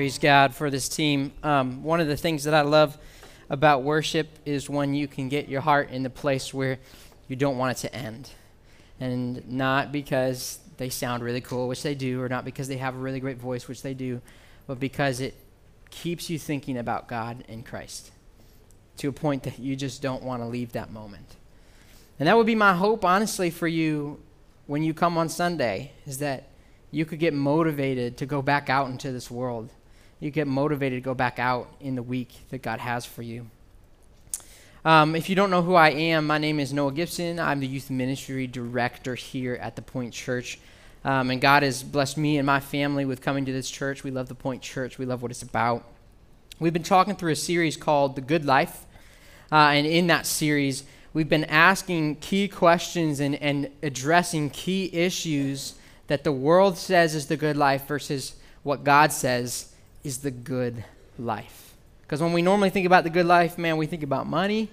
Praise God for this team. Um, one of the things that I love about worship is when you can get your heart in the place where you don't want it to end. And not because they sound really cool, which they do, or not because they have a really great voice, which they do, but because it keeps you thinking about God and Christ to a point that you just don't want to leave that moment. And that would be my hope, honestly, for you when you come on Sunday, is that you could get motivated to go back out into this world. You get motivated to go back out in the week that God has for you. Um, if you don't know who I am, my name is Noah Gibson. I'm the youth ministry director here at the Pointe Church. Um, and God has blessed me and my family with coming to this church. We love the Pointe Church, we love what it's about. We've been talking through a series called The Good Life. Uh, and in that series, we've been asking key questions and, and addressing key issues that the world says is the good life versus what God says is the good life. Because when we normally think about the good life, man, we think about money,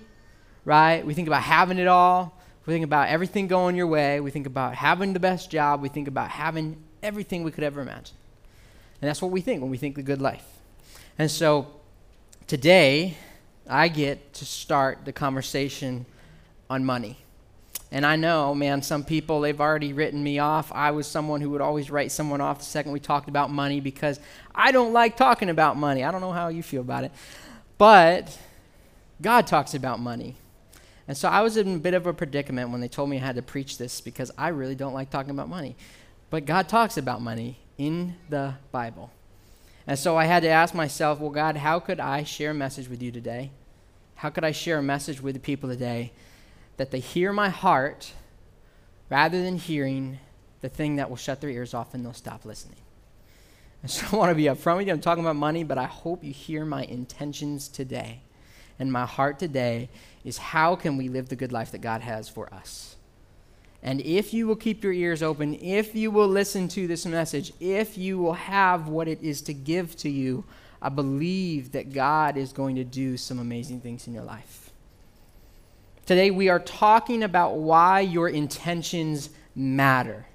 right? We think about having it all. We think about everything going your way. We think about having the best job. We think about having everything we could ever imagine. And that's what we think when we think the good life. And so today, I get to start the conversation on money. And I know, man, some people, they've already written me off. I was someone who would always write someone off the second we talked about money because I don't like talking about money. I don't know how you feel about it. But God talks about money. And so I was in a bit of a predicament when they told me I had to preach this because I really don't like talking about money. But God talks about money in the Bible. And so I had to ask myself, well, God, how could I share a message with you today? How could I share a message with the people today that they hear my heart rather than hearing the thing that will shut their ears off and they'll stop listening. And so I want to be upfront with you. I'm talking about money, but I hope you hear my intentions today. And my heart today is how can we live the good life that God has for us? And if you will keep your ears open, if you will listen to this message, if you will have what it is to give to you, I believe that God is going to do some amazing things in your life. Today, we are talking about why your intentions matter.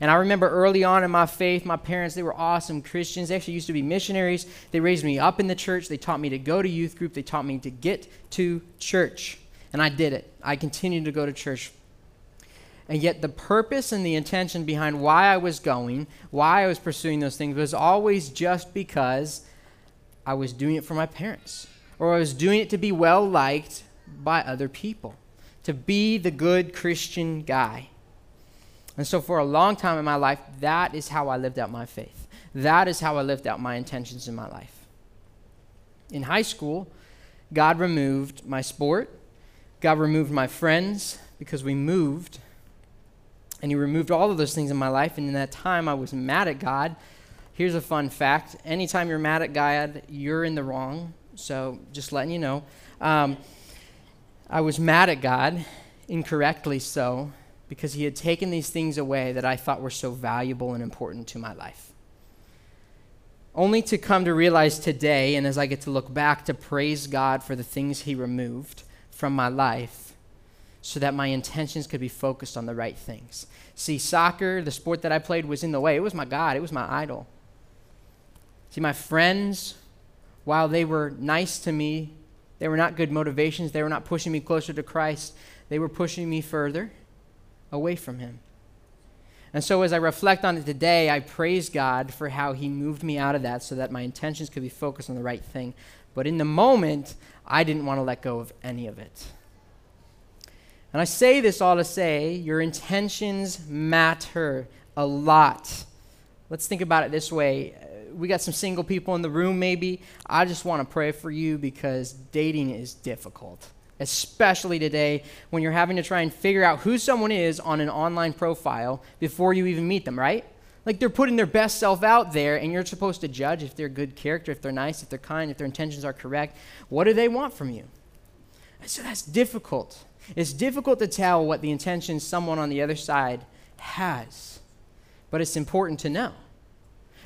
And I remember early on in my faith, my parents, they were awesome Christians. They actually used to be missionaries. They raised me up in the church. They taught me to go to youth group. They taught me to get to church. And I did it. I continued to go to church. And yet, the purpose and the intention behind why I was going, why I was pursuing those things, was always just because I was doing it for my parents, or I was doing it to be well liked by other people, to be the good Christian guy. And so, for a long time in my life, that is how I lived out my faith. That is how I lived out my intentions in my life. In high school, God removed my sport, God removed my friends because we moved. And He removed all of those things in my life. And in that time, I was mad at God. Here's a fun fact anytime you're mad at God, you're in the wrong. So, just letting you know. Um, I was mad at God, incorrectly so, because He had taken these things away that I thought were so valuable and important to my life. Only to come to realize today, and as I get to look back, to praise God for the things He removed from my life so that my intentions could be focused on the right things. See, soccer, the sport that I played, was in the way. It was my God, it was my idol. See, my friends, while they were nice to me, they were not good motivations. They were not pushing me closer to Christ. They were pushing me further away from Him. And so, as I reflect on it today, I praise God for how He moved me out of that so that my intentions could be focused on the right thing. But in the moment, I didn't want to let go of any of it. And I say this all to say your intentions matter a lot. Let's think about it this way we got some single people in the room maybe. I just want to pray for you because dating is difficult, especially today when you're having to try and figure out who someone is on an online profile before you even meet them, right? Like they're putting their best self out there, and you're supposed to judge if they're good character, if they're nice, if they're kind, if their intentions are correct. What do they want from you? And so that's difficult. It's difficult to tell what the intentions someone on the other side has, but it's important to know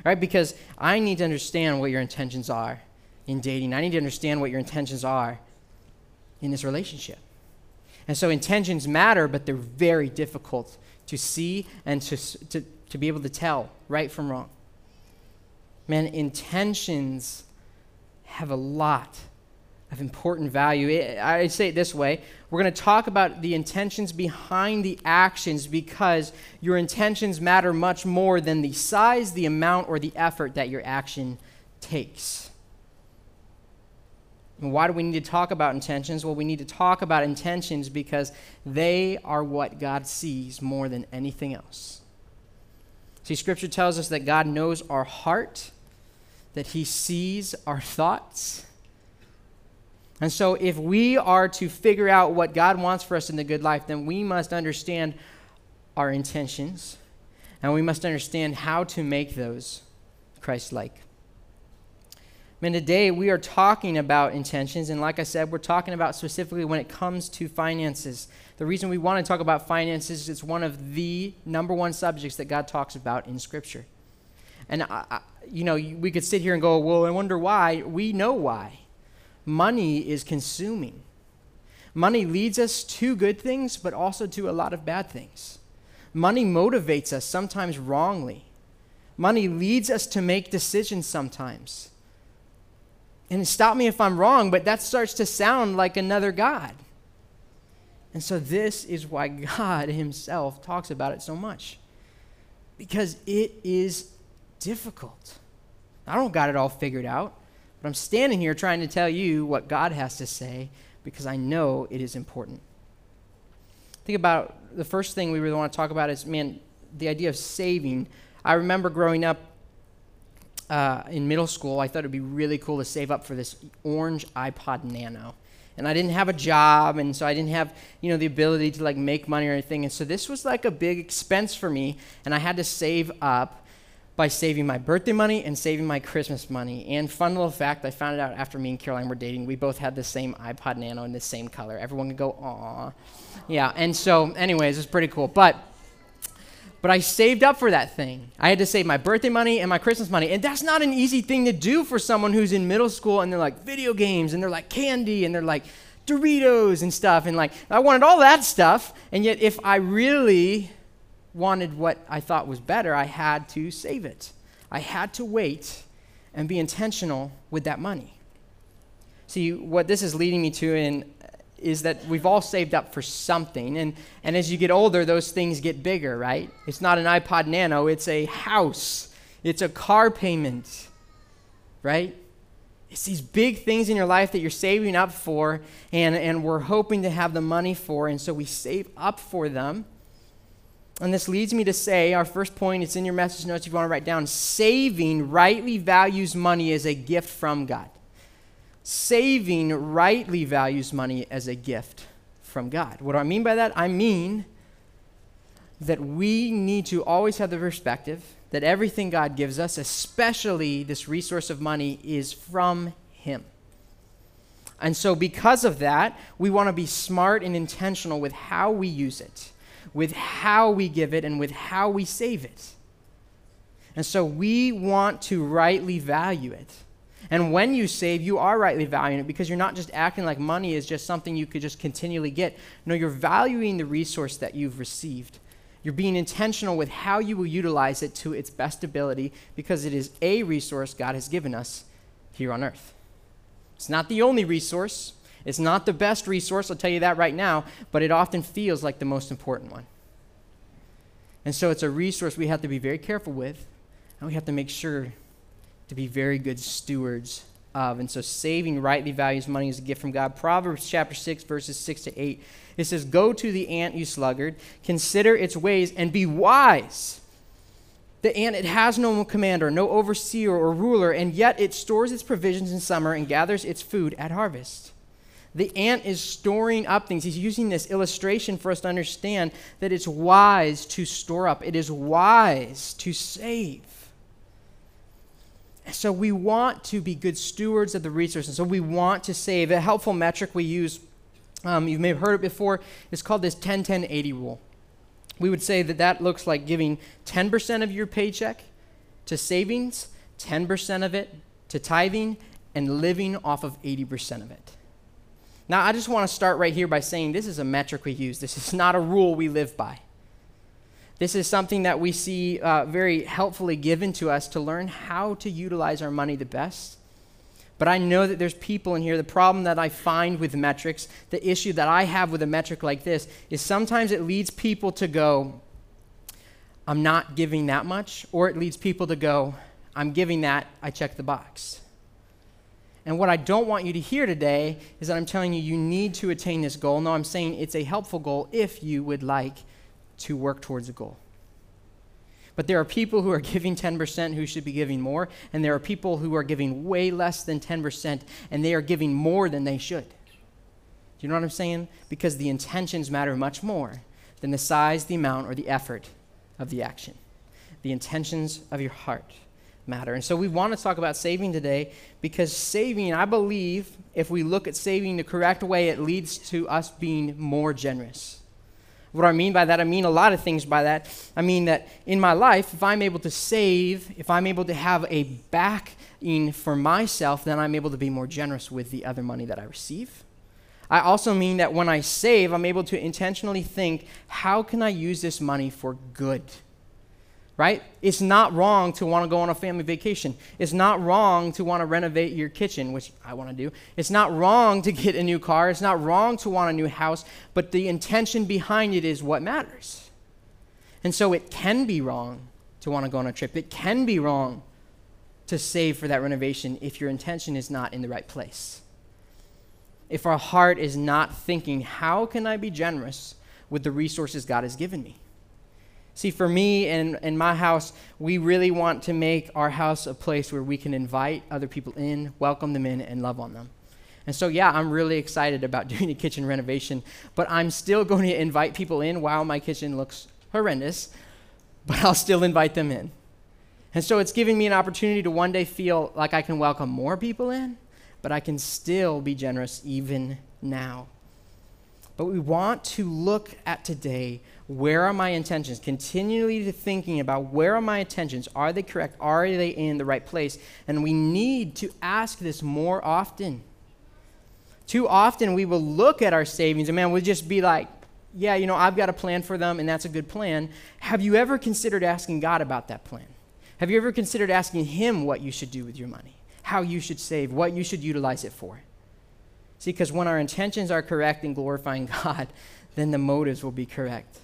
right? Because I need to understand what your intentions are in dating. I need to understand what your intentions are in this relationship. And so intentions matter, but they're very difficult to see and to, to, to be able to tell right from wrong. Man, intentions have a lot of important value. I say it this way we're going to talk about the intentions behind the actions because your intentions matter much more than the size, the amount, or the effort that your action takes. And why do we need to talk about intentions? Well, we need to talk about intentions because they are what God sees more than anything else. See, Scripture tells us that God knows our heart, that He sees our thoughts. And so, if we are to figure out what God wants for us in the good life, then we must understand our intentions and we must understand how to make those Christ like. Man, today we are talking about intentions, and like I said, we're talking about specifically when it comes to finances. The reason we want to talk about finances is it's one of the number one subjects that God talks about in Scripture. And, I, I, you know, we could sit here and go, well, I wonder why. We know why. Money is consuming. Money leads us to good things, but also to a lot of bad things. Money motivates us, sometimes wrongly. Money leads us to make decisions sometimes and stop me if I'm wrong, but that starts to sound like another God. And so, this is why God Himself talks about it so much. Because it is difficult. I don't got it all figured out, but I'm standing here trying to tell you what God has to say because I know it is important. Think about the first thing we really want to talk about is, man, the idea of saving. I remember growing up uh, in middle school, I thought it'd be really cool to save up for this orange iPod Nano. And I didn't have a job, and so I didn't have, you know, the ability to like make money or anything. And so this was like a big expense for me, and I had to save up by saving my birthday money and saving my Christmas money. And fun little fact, I found it out after me and Caroline were dating. We both had the same iPod Nano in the same color. Everyone could go, aw. Yeah, and so, anyways, it's pretty cool. But but I saved up for that thing. I had to save my birthday money and my Christmas money. And that's not an easy thing to do for someone who's in middle school and they're like video games and they're like candy and they're like Doritos and stuff. And like, I wanted all that stuff. And yet, if I really wanted what I thought was better, I had to save it. I had to wait and be intentional with that money. See, what this is leading me to in is that we've all saved up for something. And, and as you get older, those things get bigger, right? It's not an iPod Nano, it's a house, it's a car payment, right? It's these big things in your life that you're saving up for, and, and we're hoping to have the money for, and so we save up for them. And this leads me to say our first point, it's in your message notes if you want to write down saving rightly values money as a gift from God saving rightly values money as a gift from God. What do I mean by that? I mean that we need to always have the perspective that everything God gives us, especially this resource of money, is from Him. And so, because of that, we want to be smart and intentional with how we use it, with how we give it, and with how we save it. And so, we want to rightly value it. And when you save, you are rightly valuing it because you're not just acting like money is just something you could just continually get. No, you're valuing the resource that you've received. You're being intentional with how you will utilize it to its best ability because it is a resource God has given us here on earth. It's not the only resource, it's not the best resource, I'll tell you that right now, but it often feels like the most important one. And so it's a resource we have to be very careful with, and we have to make sure to be very good stewards of. And so saving rightly values money is a gift from God. Proverbs chapter 6, verses 6 to 8. It says, Go to the ant, you sluggard, consider its ways, and be wise. The ant, it has no commander, no overseer or ruler, and yet it stores its provisions in summer and gathers its food at harvest. The ant is storing up things. He's using this illustration for us to understand that it's wise to store up, it is wise to save. So we want to be good stewards of the resources. So we want to save. A helpful metric we use, um, you may have heard it before, is called this 10 10 80 rule. We would say that that looks like giving 10% of your paycheck to savings, 10% of it to tithing, and living off of 80% of it. Now, I just want to start right here by saying this is a metric we use. This is not a rule we live by. This is something that we see uh, very helpfully given to us to learn how to utilize our money the best. But I know that there's people in here. The problem that I find with metrics, the issue that I have with a metric like this, is sometimes it leads people to go, I'm not giving that much, or it leads people to go, I'm giving that, I check the box. And what I don't want you to hear today is that I'm telling you you need to attain this goal. No, I'm saying it's a helpful goal if you would like to work towards a goal. But there are people who are giving 10% who should be giving more, and there are people who are giving way less than 10%, and they are giving more than they should. Do you know what I'm saying? Because the intentions matter much more than the size, the amount, or the effort of the action. The intentions of your heart matter. And so we want to talk about saving today because saving, I believe, if we look at saving the correct way, it leads to us being more generous. What I mean by that? I mean a lot of things by that. I mean that in my life, if I'm able to save, if I'm able to have a backing for myself, then I'm able to be more generous with the other money that I receive. I also mean that when I save, I'm able to intentionally think, how can I use this money for good? Right? It's not wrong to want to go on a family vacation. It's not wrong to want to renovate your kitchen, which I want to do. It's not wrong to get a new car. It's not wrong to want a new house, but the intention behind it is what matters. And so it can be wrong to want to go on a trip. It can be wrong to save for that renovation if your intention is not in the right place. If our heart is not thinking, how can I be generous with the resources God has given me? See, for me and, in my house, we really want to make our house a place where we can invite other people in, welcome them in, and love on them. And so, yeah, I'm really excited about doing a kitchen renovation, but I'm still going to invite people in while my kitchen looks horrendous, but I'll still invite them in. And so it's giving me an opportunity to one day feel like I can welcome more people in, but I can still be generous even now. But we want to look at today where are my intentions? Continually thinking about where are my intentions? Are they correct? Are they in the right place? And we need to ask this more often. Too often we will look at our savings and man, we'll just be like, yeah, you know, I've got a plan for them and that's a good plan. Have you ever considered asking God about that plan? Have you ever considered asking Him what you should do with your money? How you should save? What you should utilize it for? See, because when our intentions are correct in glorifying God, then the motives will be correct.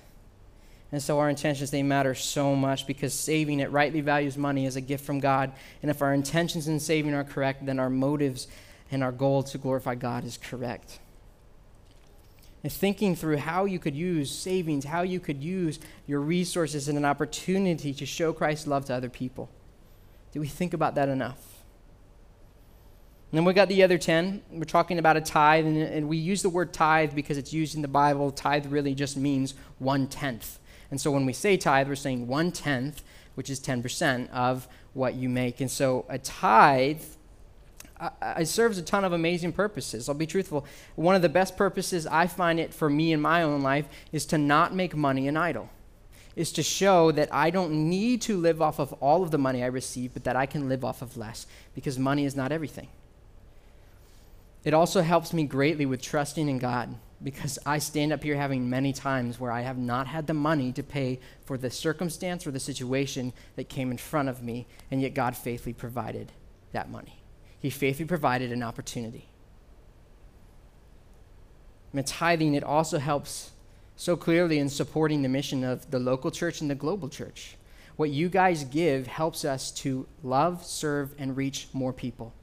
And so our intentions, they matter so much because saving it rightly values money as a gift from God. And if our intentions in saving are correct, then our motives and our goal to glorify God is correct. And thinking through how you could use savings, how you could use your resources and an opportunity to show Christ's love to other people. Do we think about that enough? And then we got the other 10. We're talking about a tithe, and, and we use the word tithe because it's used in the Bible. Tithe really just means one tenth. And so when we say tithe, we're saying one tenth, which is 10% of what you make. And so a tithe uh, uh, it serves a ton of amazing purposes. I'll be truthful. One of the best purposes I find it for me in my own life is to not make money an idol. Is to show that I don't need to live off of all of the money I receive, but that I can live off of less because money is not everything. It also helps me greatly with trusting in God because I stand up here having many times where I have not had the money to pay for the circumstance or the situation that came in front of me, and yet God faithfully provided that money. He faithfully provided an opportunity. And tithing, it also helps so clearly in supporting the mission of the local church and the global church. What you guys give helps us to love, serve, and reach more people.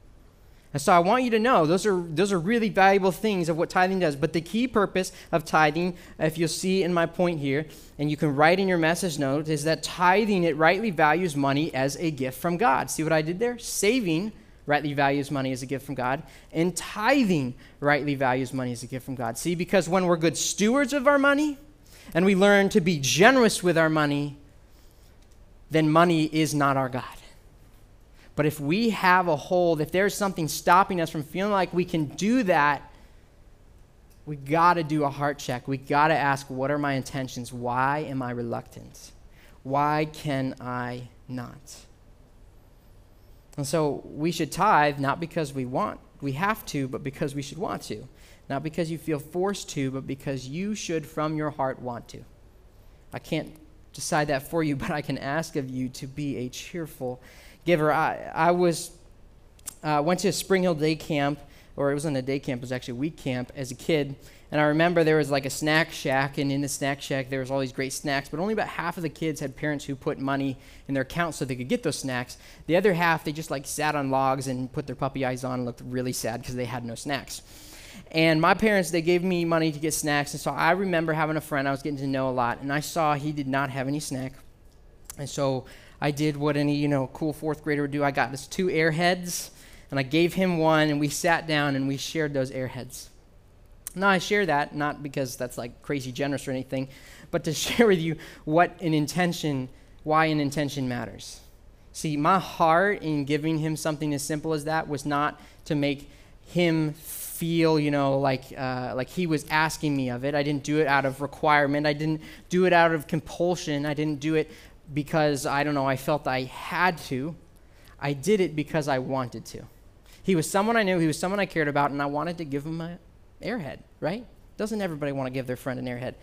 And so I want you to know those are, those are really valuable things of what tithing does. But the key purpose of tithing, if you'll see in my point here, and you can write in your message note, is that tithing, it rightly values money as a gift from God. See what I did there? Saving rightly values money as a gift from God, and tithing rightly values money as a gift from God. See, because when we're good stewards of our money and we learn to be generous with our money, then money is not our God. But if we have a hold, if there's something stopping us from feeling like we can do that, we got to do a heart check. We got to ask, what are my intentions? Why am I reluctant? Why can I not? And so we should tithe not because we want, we have to, but because we should want to. Not because you feel forced to, but because you should from your heart want to. I can't decide that for you, but I can ask of you to be a cheerful giver. I, I was uh, went to a Spring Hill day camp, or it wasn't a day camp, it was actually a week camp as a kid. And I remember there was like a snack shack, and in the snack shack there was all these great snacks, but only about half of the kids had parents who put money in their account so they could get those snacks. The other half, they just like sat on logs and put their puppy eyes on and looked really sad because they had no snacks. And my parents, they gave me money to get snacks, and so I remember having a friend I was getting to know a lot, and I saw he did not have any snack. And so I did what any, you know, cool fourth grader would do. I got this two airheads, and I gave him one, and we sat down and we shared those airheads. Now, I share that not because that's like crazy generous or anything, but to share with you what an intention, why an intention matters. See, my heart in giving him something as simple as that was not to make him feel, you know, like, uh, like he was asking me of it. I didn't do it out of requirement. I didn't do it out of compulsion. I didn't do it because, I don't know, I felt I had to. I did it because I wanted to. He was someone I knew, he was someone I cared about, and I wanted to give him an airhead, right? Doesn't everybody want to give their friend an airhead?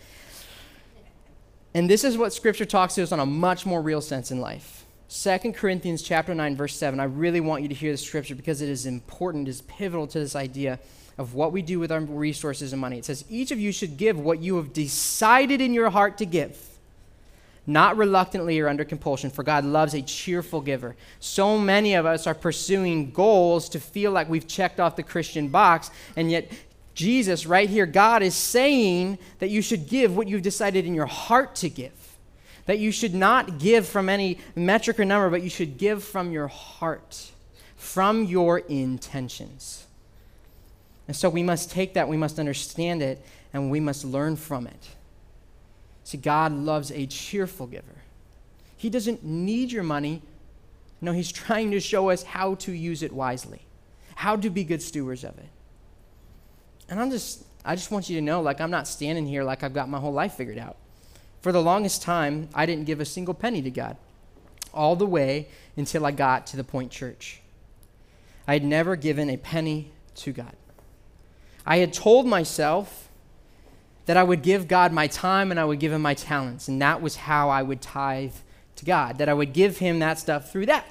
And this is what scripture talks to us on a much more real sense in life. 2 Corinthians chapter 9 verse 7. I really want you to hear the scripture because it is important, it is pivotal to this idea of what we do with our resources and money. It says each of you should give what you have decided in your heart to give. Not reluctantly or under compulsion, for God loves a cheerful giver. So many of us are pursuing goals to feel like we've checked off the Christian box, and yet Jesus, right here, God is saying that you should give what you've decided in your heart to give. That you should not give from any metric or number, but you should give from your heart, from your intentions. And so we must take that, we must understand it, and we must learn from it. See, God loves a cheerful giver. He doesn't need your money. No, He's trying to show us how to use it wisely, how to be good stewards of it. And I'm just, I just want you to know, like, I'm not standing here like I've got my whole life figured out. For the longest time, I didn't give a single penny to God, all the way until I got to the Pointe Church. I had never given a penny to God. I had told myself that I would give God my time and I would give him my talents, and that was how I would tithe to God, that I would give him that stuff through that.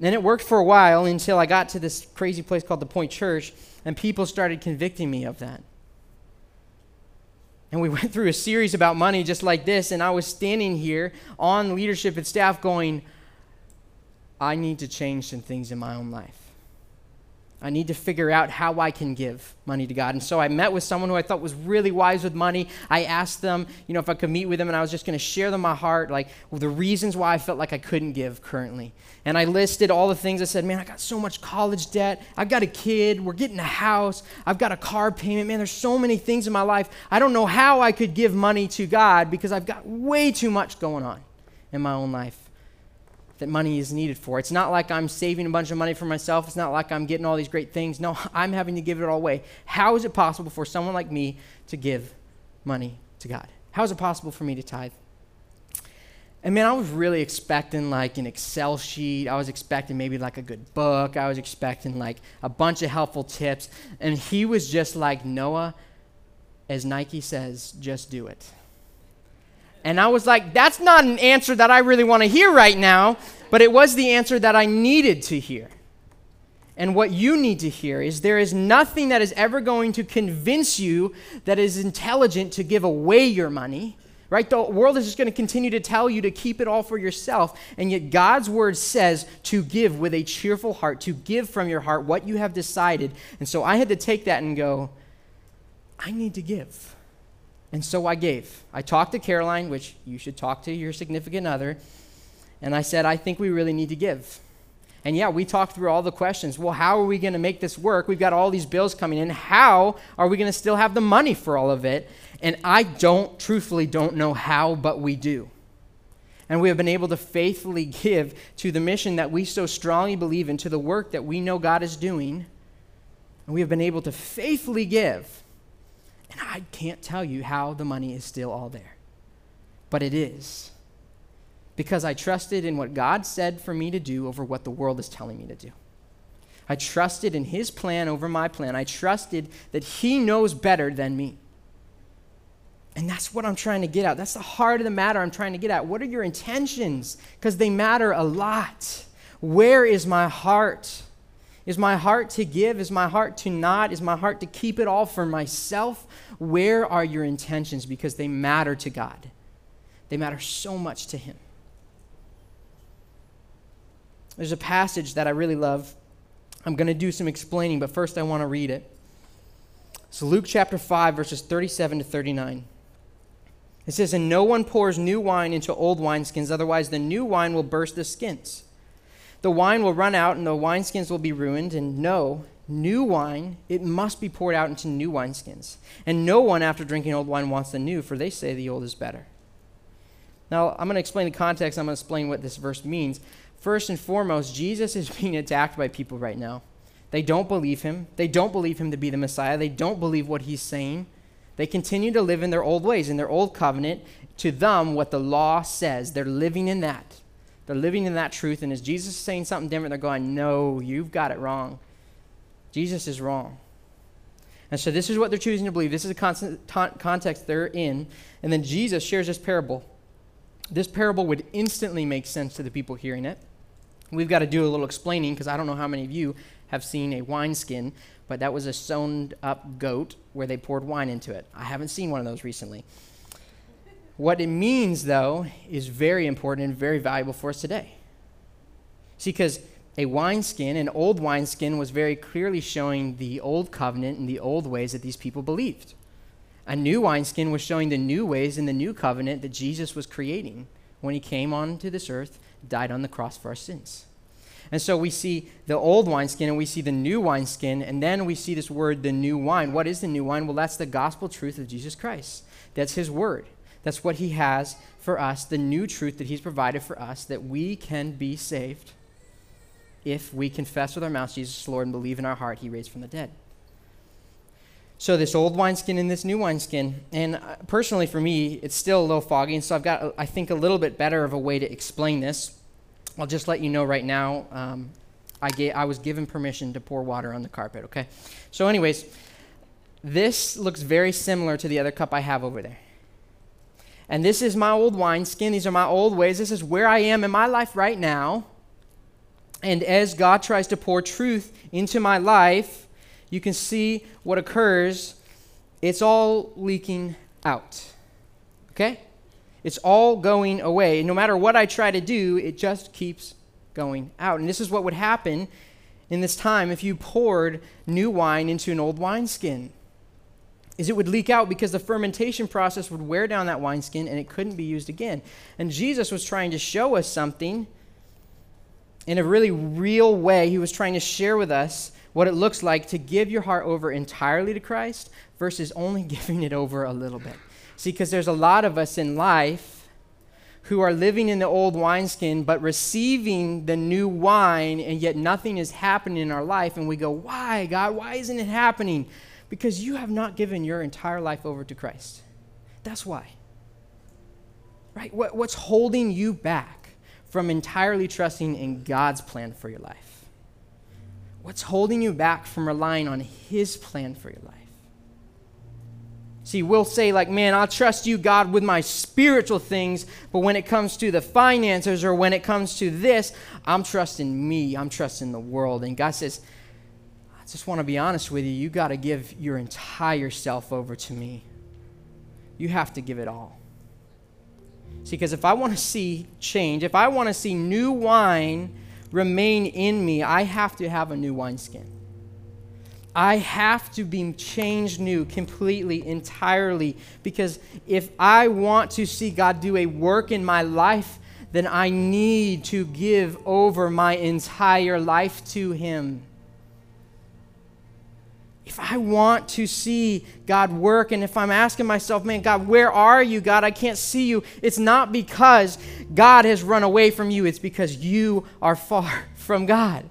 And it worked for a while until I got to this crazy place called the Pointe Church and people started convicting me of that. And we went through a series about money just like this, and I was standing here on leadership and staff going, I need to change some things in my own life. I need to figure out how I can give money to God. And so I met with someone who I thought was really wise with money. I asked them, you know, if I could meet with them, and I was just going to share them my heart, like well, the reasons why I felt like I couldn't give currently. And I listed all the things I said, man, I got so much college debt. I've got a kid. We're getting a house. I've got a car payment. Man, there's so many things in my life. I don't know how I could give money to God because I've got way too much going on in my own life that money is needed for. It's not like I'm saving a bunch of money for myself. It's not like I'm getting all these great things. No, I'm having to give it all away. How is it possible for someone like me to give money to God? How is it possible for me to tithe? And man, I was really expecting like an Excel sheet. I was expecting maybe like a good book. I was expecting like a bunch of helpful tips. And he was just like, Noah, as Nike says, just do it. And I was like, that's not an answer that I really want to hear right now, but it was the answer that I needed to hear. And what you need to hear is there is nothing that is ever going to convince you that is intelligent to give away your money. Right? The world is just going to continue to tell you to keep it all for yourself. And yet, God's word says to give with a cheerful heart, to give from your heart what you have decided. And so I had to take that and go, I need to give. And so I gave. I talked to Caroline, which you should talk to your significant other, and I said, I think we really need to give. And yeah, we talked through all the questions. Well, how are we going to make this work? We've got all these bills coming in. How are we going to still have the money for all of it? And I don't, truthfully, don't know how, but we do. And we have been able to faithfully give to the mission that we so strongly believe in, to the work that we know God is doing. And we have been able to faithfully give and I can't tell you how the money is still all there. But it is. Because I trusted in what God said for me to do over what the world is telling me to do. I trusted in His plan over my plan. I trusted that He knows better than me. And that's what I'm trying to get at. That's the heart of the matter I'm trying to get at. What are your intentions? Because they matter a lot. Where is my heart? Is my heart to give? Is my heart to not? Is my heart to keep it all for myself? Where are your intentions? Because they matter to God, they matter so much to Him. There's a passage that I really love. I'm going to do some explaining, but first I want to read it. So, Luke chapter 5, verses 37 to 39. It says, And no one pours new wine into old wineskins, otherwise the new wine will burst the skins. The wine will run out, and the wineskins will be ruined. And no, new wine, it must be poured out into new wineskins. And no one, after drinking old wine, wants the new, for they say the old is better. Now, I'm going to explain the context. I'm going to explain what this verse means. First and foremost, Jesus is being attacked by people right now. They don't believe him. They don't believe him to be the Messiah. They don't believe what he's saying. They continue to live in their old ways, in their old covenant. To them, what the law says, they're living in that. They're living in that truth. And as Jesus is saying something different, they're going, No, you've got it wrong. Jesus is wrong. And so this is what they're choosing to believe. This is the context they're in. And then Jesus shares this parable. This parable would instantly make sense to the people hearing it. We've got to do a little explaining because I don't know how many of you have seen a wineskin but that was a sewn up goat where they poured wine into it. I haven't seen one of those recently. What it means, though, is very important and very valuable for us today. See, because a wineskin, an old wineskin, was very clearly showing the old covenant and the old ways that these people believed. A new wineskin was showing the new ways in the new covenant that Jesus was creating when he came onto this earth, died on the cross for our sins. And so we see the old wineskin and we see the new wineskin, and then we see this word, the new wine. What is the new wine? Well, that's the gospel truth of Jesus Christ. That's his word. That's what he has for us, the new truth that he's provided for us, that we can be saved if we confess with our mouths Jesus Lord and believe in our heart he raised from the dead. So this old wineskin and this new wineskin, and uh, personally for me, it's still a little foggy, and so I've got, I think, a little bit better of a way to explain this. I'll just let you know right now, um, I, gave, I was given permission to pour water on the carpet, okay? So, anyways, this looks very similar to the other cup I have over there. And this is my old wineskin. These are my old ways. This is where I am in my life right now. And as God tries to pour truth into my life, you can see what occurs. It's all leaking out. Okay? It's all going away. No matter what I try to do, it just keeps going out. And this is what would happen in this time if you poured new wine into an old wineskin. Is it would leak out because the fermentation process would wear down that wineskin and it couldn't be used again. And Jesus was trying to show us something in a really real way. He was trying to share with us what it looks like to give your heart over entirely to Christ versus only giving it over a little bit. See, because there's a lot of us in life who are living in the old wineskin but receiving the new wine, and yet nothing is happening in our life. And we go, Why, God? Why isn't it happening? Because you have not given your entire life over to Christ. That's why. Right? What, what's holding you back from entirely trusting in God's plan for your life? What's holding you back from relying on His plan for your life? See, we'll say, like, man, I'll trust you, God, with my spiritual things, but when it comes to the finances or when it comes to this, I'm trusting me. I'm trusting the world. And God says, I just want to be honest with you. You got to give your entire self over to me. You have to give it all. See, because if I want to see change, if I want to see new wine remain in me, I have to have a new wineskin. I have to be changed new completely, entirely, because if I want to see God do a work in my life, then I need to give over my entire life to Him. If I want to see God work, and if I'm asking myself, man, God, where are you, God? I can't see you. It's not because God has run away from you, it's because you are far from God.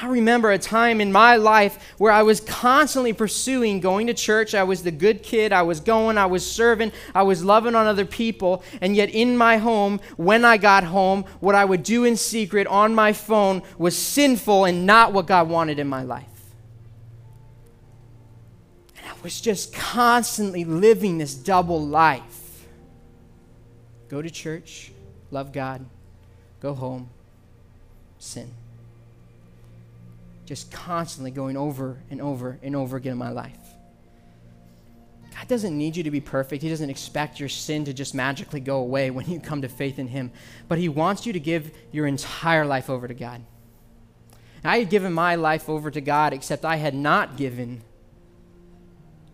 I remember a time in my life where I was constantly pursuing going to church. I was the good kid. I was going, I was serving, I was loving on other people. And yet, in my home, when I got home, what I would do in secret on my phone was sinful and not what God wanted in my life. Was just constantly living this double life go to church, love God, go home, sin. Just constantly going over and over and over again in my life. God doesn't need you to be perfect. He doesn't expect your sin to just magically go away when you come to faith in Him. But He wants you to give your entire life over to God. I had given my life over to God, except I had not given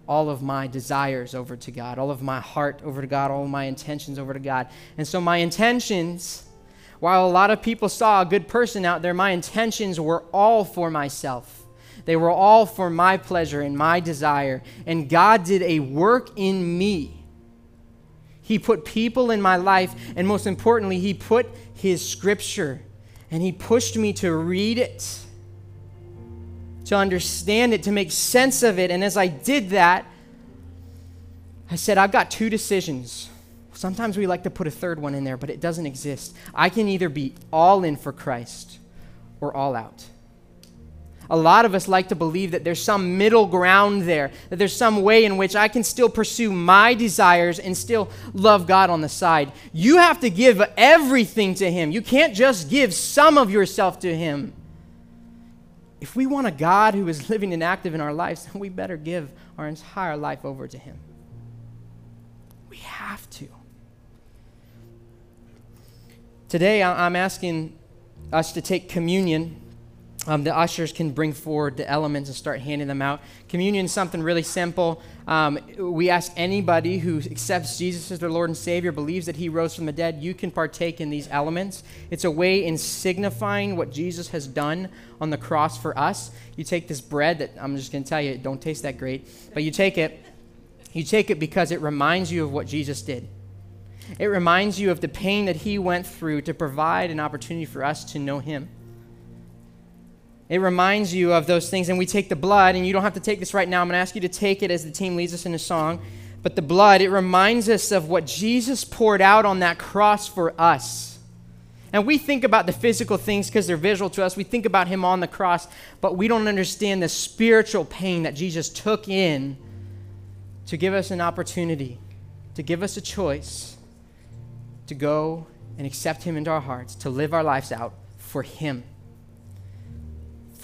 all of my desires over to God, all of my heart over to God, all of my intentions over to God. And so my intentions, while a lot of people saw a good person out there, my intentions were all for myself. They were all for my pleasure and my desire. And God did a work in me. He put people in my life, and most importantly, He put His scripture, and He pushed me to read it to understand it, to make sense of it. And as I did that, I said, I've got two decisions. Sometimes we like to put a third one in there, but it doesn't exist. I can either be all in for Christ or all out. A lot of us like to believe that there's some middle ground there, that there's some way in which I can still pursue my desires and still love God on the side. You have to give everything to Him. You can't just give some of yourself to Him. If we want a God who is living and active in our lives, then we better give our entire life over to Him. We have to. Today, I'm asking us to take communion um, the ushers can bring forward the elements and start handing them out. Communion is something really simple. Um, we ask anybody who accepts Jesus as their Lord and Savior, believes that He rose from the dead, you can partake in these elements. It's a way in signifying what Jesus has done on the cross for us. You take this bread that I'm just going to tell you, it don't taste that great, but you take it. You take it because it reminds you of what Jesus did. It reminds you of the pain that He went through to provide an opportunity for us to know Him. It reminds you of those things. And we take the blood, and you don't have to take this right now. I'm going to ask you to take it as the team leads us in a song. But the blood, it reminds us of what Jesus poured out on that cross for us. And we think about the physical things because they're visual to us. We think about him on the cross, but we don't understand the spiritual pain that Jesus took in to give us an opportunity, to give us a choice to go and accept him into our hearts, to live our lives out for him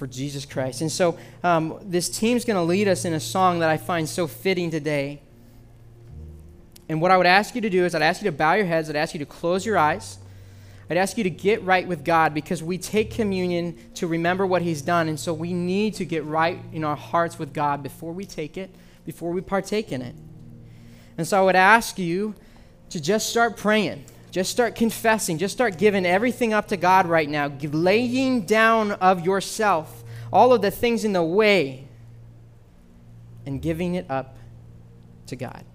for Jesus Christ. And so um, this team's going to lead us in a song that I find so fitting today. And what I would ask you to do is I'd ask you to bow your heads, I'd ask you to close your eyes. I'd ask you to get right with God because we take communion to remember what He's done. And so we need to get right in our hearts with God before we take it, before we partake in it. And so I would ask you to just start praying. Just start confessing. Just start giving everything up to God right now, laying down of yourself, all of the things in the way, and giving it up to God.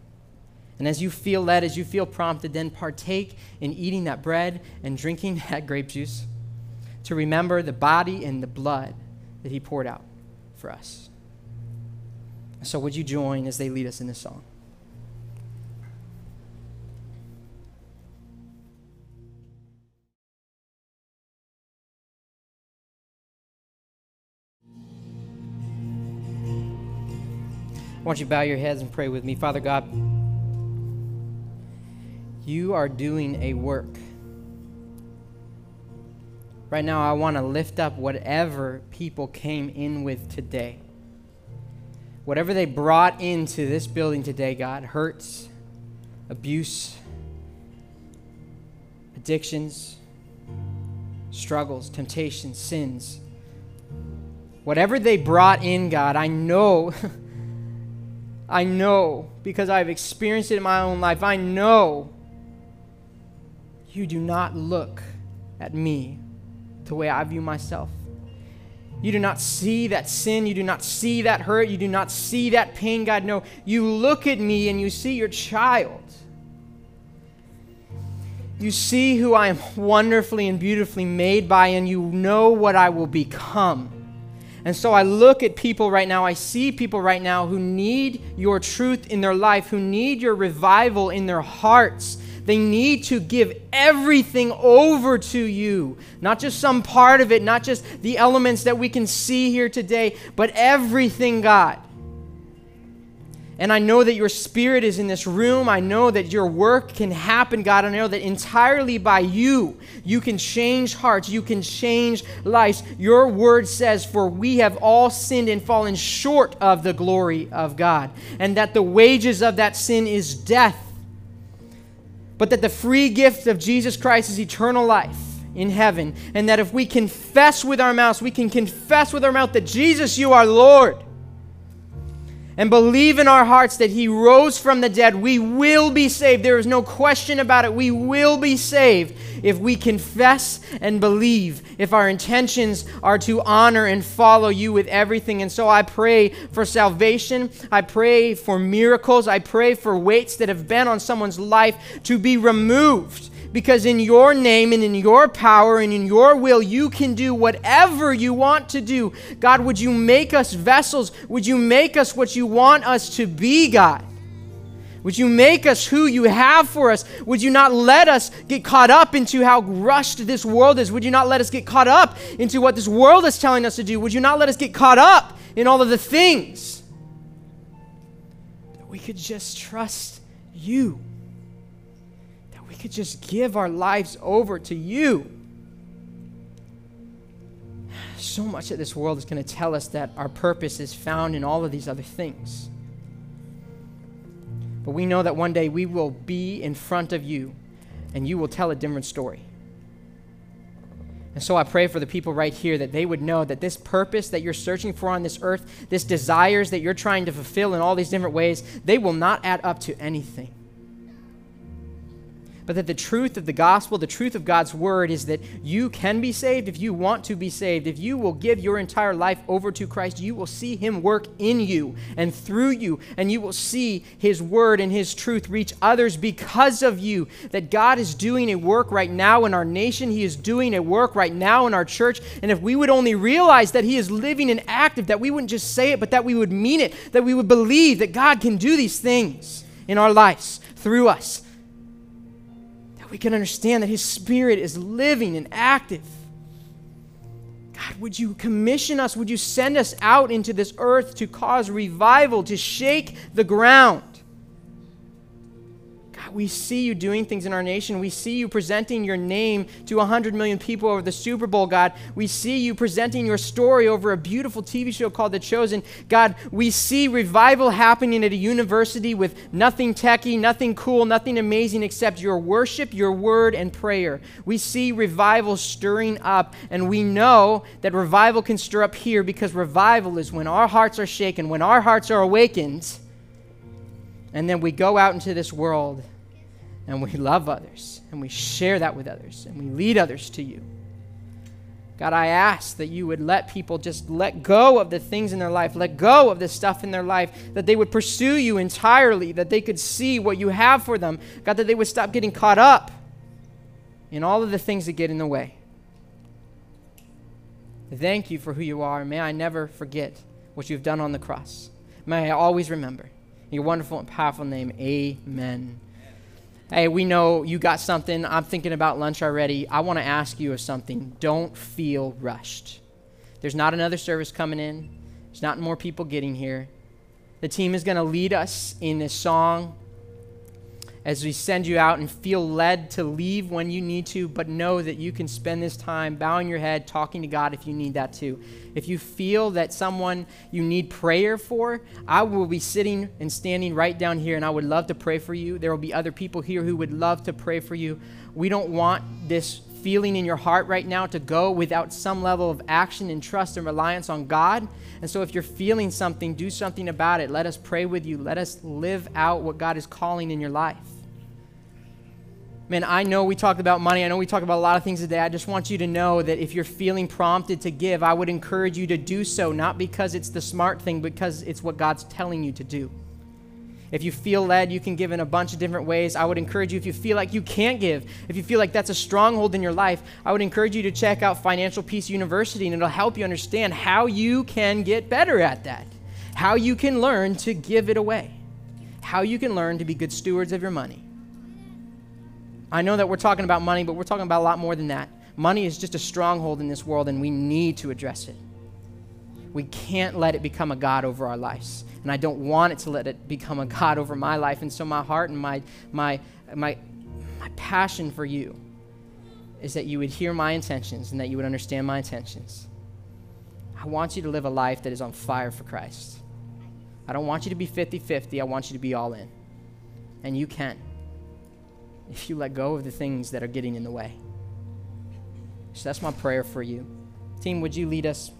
And as you feel led, as you feel prompted, then partake in eating that bread and drinking that grape juice to remember the body and the blood that He poured out for us. So, would you join as they lead us in this song? Want you to bow your heads and pray with me. Father God, you are doing a work. Right now, I want to lift up whatever people came in with today. Whatever they brought into this building today, God, hurts, abuse, addictions, struggles, temptations, sins. Whatever they brought in, God, I know. I know because I've experienced it in my own life. I know you do not look at me the way I view myself. You do not see that sin. You do not see that hurt. You do not see that pain, God. No, you look at me and you see your child. You see who I am wonderfully and beautifully made by, and you know what I will become. And so I look at people right now, I see people right now who need your truth in their life, who need your revival in their hearts. They need to give everything over to you, not just some part of it, not just the elements that we can see here today, but everything, God. And I know that your spirit is in this room. I know that your work can happen, God. I know that entirely by you, you can change hearts. You can change lives. Your word says, For we have all sinned and fallen short of the glory of God. And that the wages of that sin is death. But that the free gift of Jesus Christ is eternal life in heaven. And that if we confess with our mouths, we can confess with our mouth that Jesus, you are Lord and believe in our hearts that he rose from the dead, we will be saved. There is no question about it. We will be saved if we confess and believe, if our intentions are to honor and follow you with everything. And so I pray for salvation. I pray for miracles. I pray for weights that have been on someone's life to be removed because in your name and in your power and in your will, you can do whatever you want to do. God, would you make us vessels? Would you make us what you want us to be, God? Would you make us who you have for us? Would you not let us get caught up into how rushed this world is? Would you not let us get caught up into what this world is telling us to do? Would you not let us get caught up in all of the things? That we could just trust you could just give our lives over to you. So much of this world is going to tell us that our purpose is found in all of these other things. But we know that one day we will be in front of you and you will tell a different story. And so I pray for the people right here that they would know that this purpose that you're searching for on this earth, this desires that you're trying to fulfill in all these different ways, they will not add up to anything but that the truth of the gospel, the truth of God's word is that you can be saved if you want to be saved. If you will give your entire life over to Christ, you will see Him work in you and through you, and you will see His word and His truth reach others because of you. That God is doing a work right now in our nation, He is doing a work right now in our church. And if we would only realize that He is living and active, that we wouldn't just say it, but that we would mean it, that we would believe that God can do these things in our lives through us we can understand that His Spirit is living and active. God, would you commission us? Would you send us out into this earth to cause revival, to shake the ground? We see you doing things in our nation. We see you presenting your name to 100 million people over the Super Bowl, God. We see you presenting your story over a beautiful TV show called The Chosen. God, we see revival happening at a university with nothing techy, nothing cool, nothing amazing except your worship, your word, and prayer. We see revival stirring up, and we know that revival can stir up here because revival is when our hearts are shaken, when our hearts are awakened, and then we go out into this world and we love others and we share that with others and we lead others to you. God, I ask that you would let people just let go of the things in their life, let go of the stuff in their life, that they would pursue you entirely, that they could see what you have for them. God, that they would stop getting caught up in all of the things that get in the way. Thank you for who you are. May I never forget what you've done on the cross. May I always remember. your wonderful and powerful name, amen hey, we know you got something. I'm thinking about lunch already. I want to ask you of something. Don't feel rushed. There's not another service coming in, there's not more people getting here. The team is going to lead us in this song as we send you out and feel led to leave when you need to, but know that you can spend this time bowing your head, talking to God if you need that too. If you feel that someone you need prayer for, I will be sitting and standing right down here, and I would love to pray for you. There will be other people here who would love to pray for you. We don't want this feeling in your heart right now to go without some level of action and trust and reliance on God. And so, if you're feeling something, do something about it. Let us pray with you. Let us live out what God is calling in your life. Man, I know we talked about money. I know we talked about a lot of things today. I just want you to know that if you're feeling prompted to give, I would encourage you to do so, not because it's the smart thing, because it's what God's telling you to do. If you feel led, you can give in a bunch of different ways. I would encourage you, if you feel like you can't give, if you feel like that's a stronghold in your life, I would encourage you to check out Financial Peace University, and it'll help you understand how you can get better at that, how you can learn to give it away, how you can learn to be good stewards of your money. I know that we're talking about money, but we're talking about a lot more than that. Money is just a stronghold in this world, and we need to address it. We can't let it become a God over our lives. And I don't want it to let it become a God over my life. And so my heart and my my my my passion for you is that you would hear my intentions and that you would understand my intentions. I want you to live a life that is on fire for Christ. I don't want you to be 50 50. I want you to be all in. And you can if you let go of the things that are getting in the way. So that's my prayer for you. Team, would you lead us?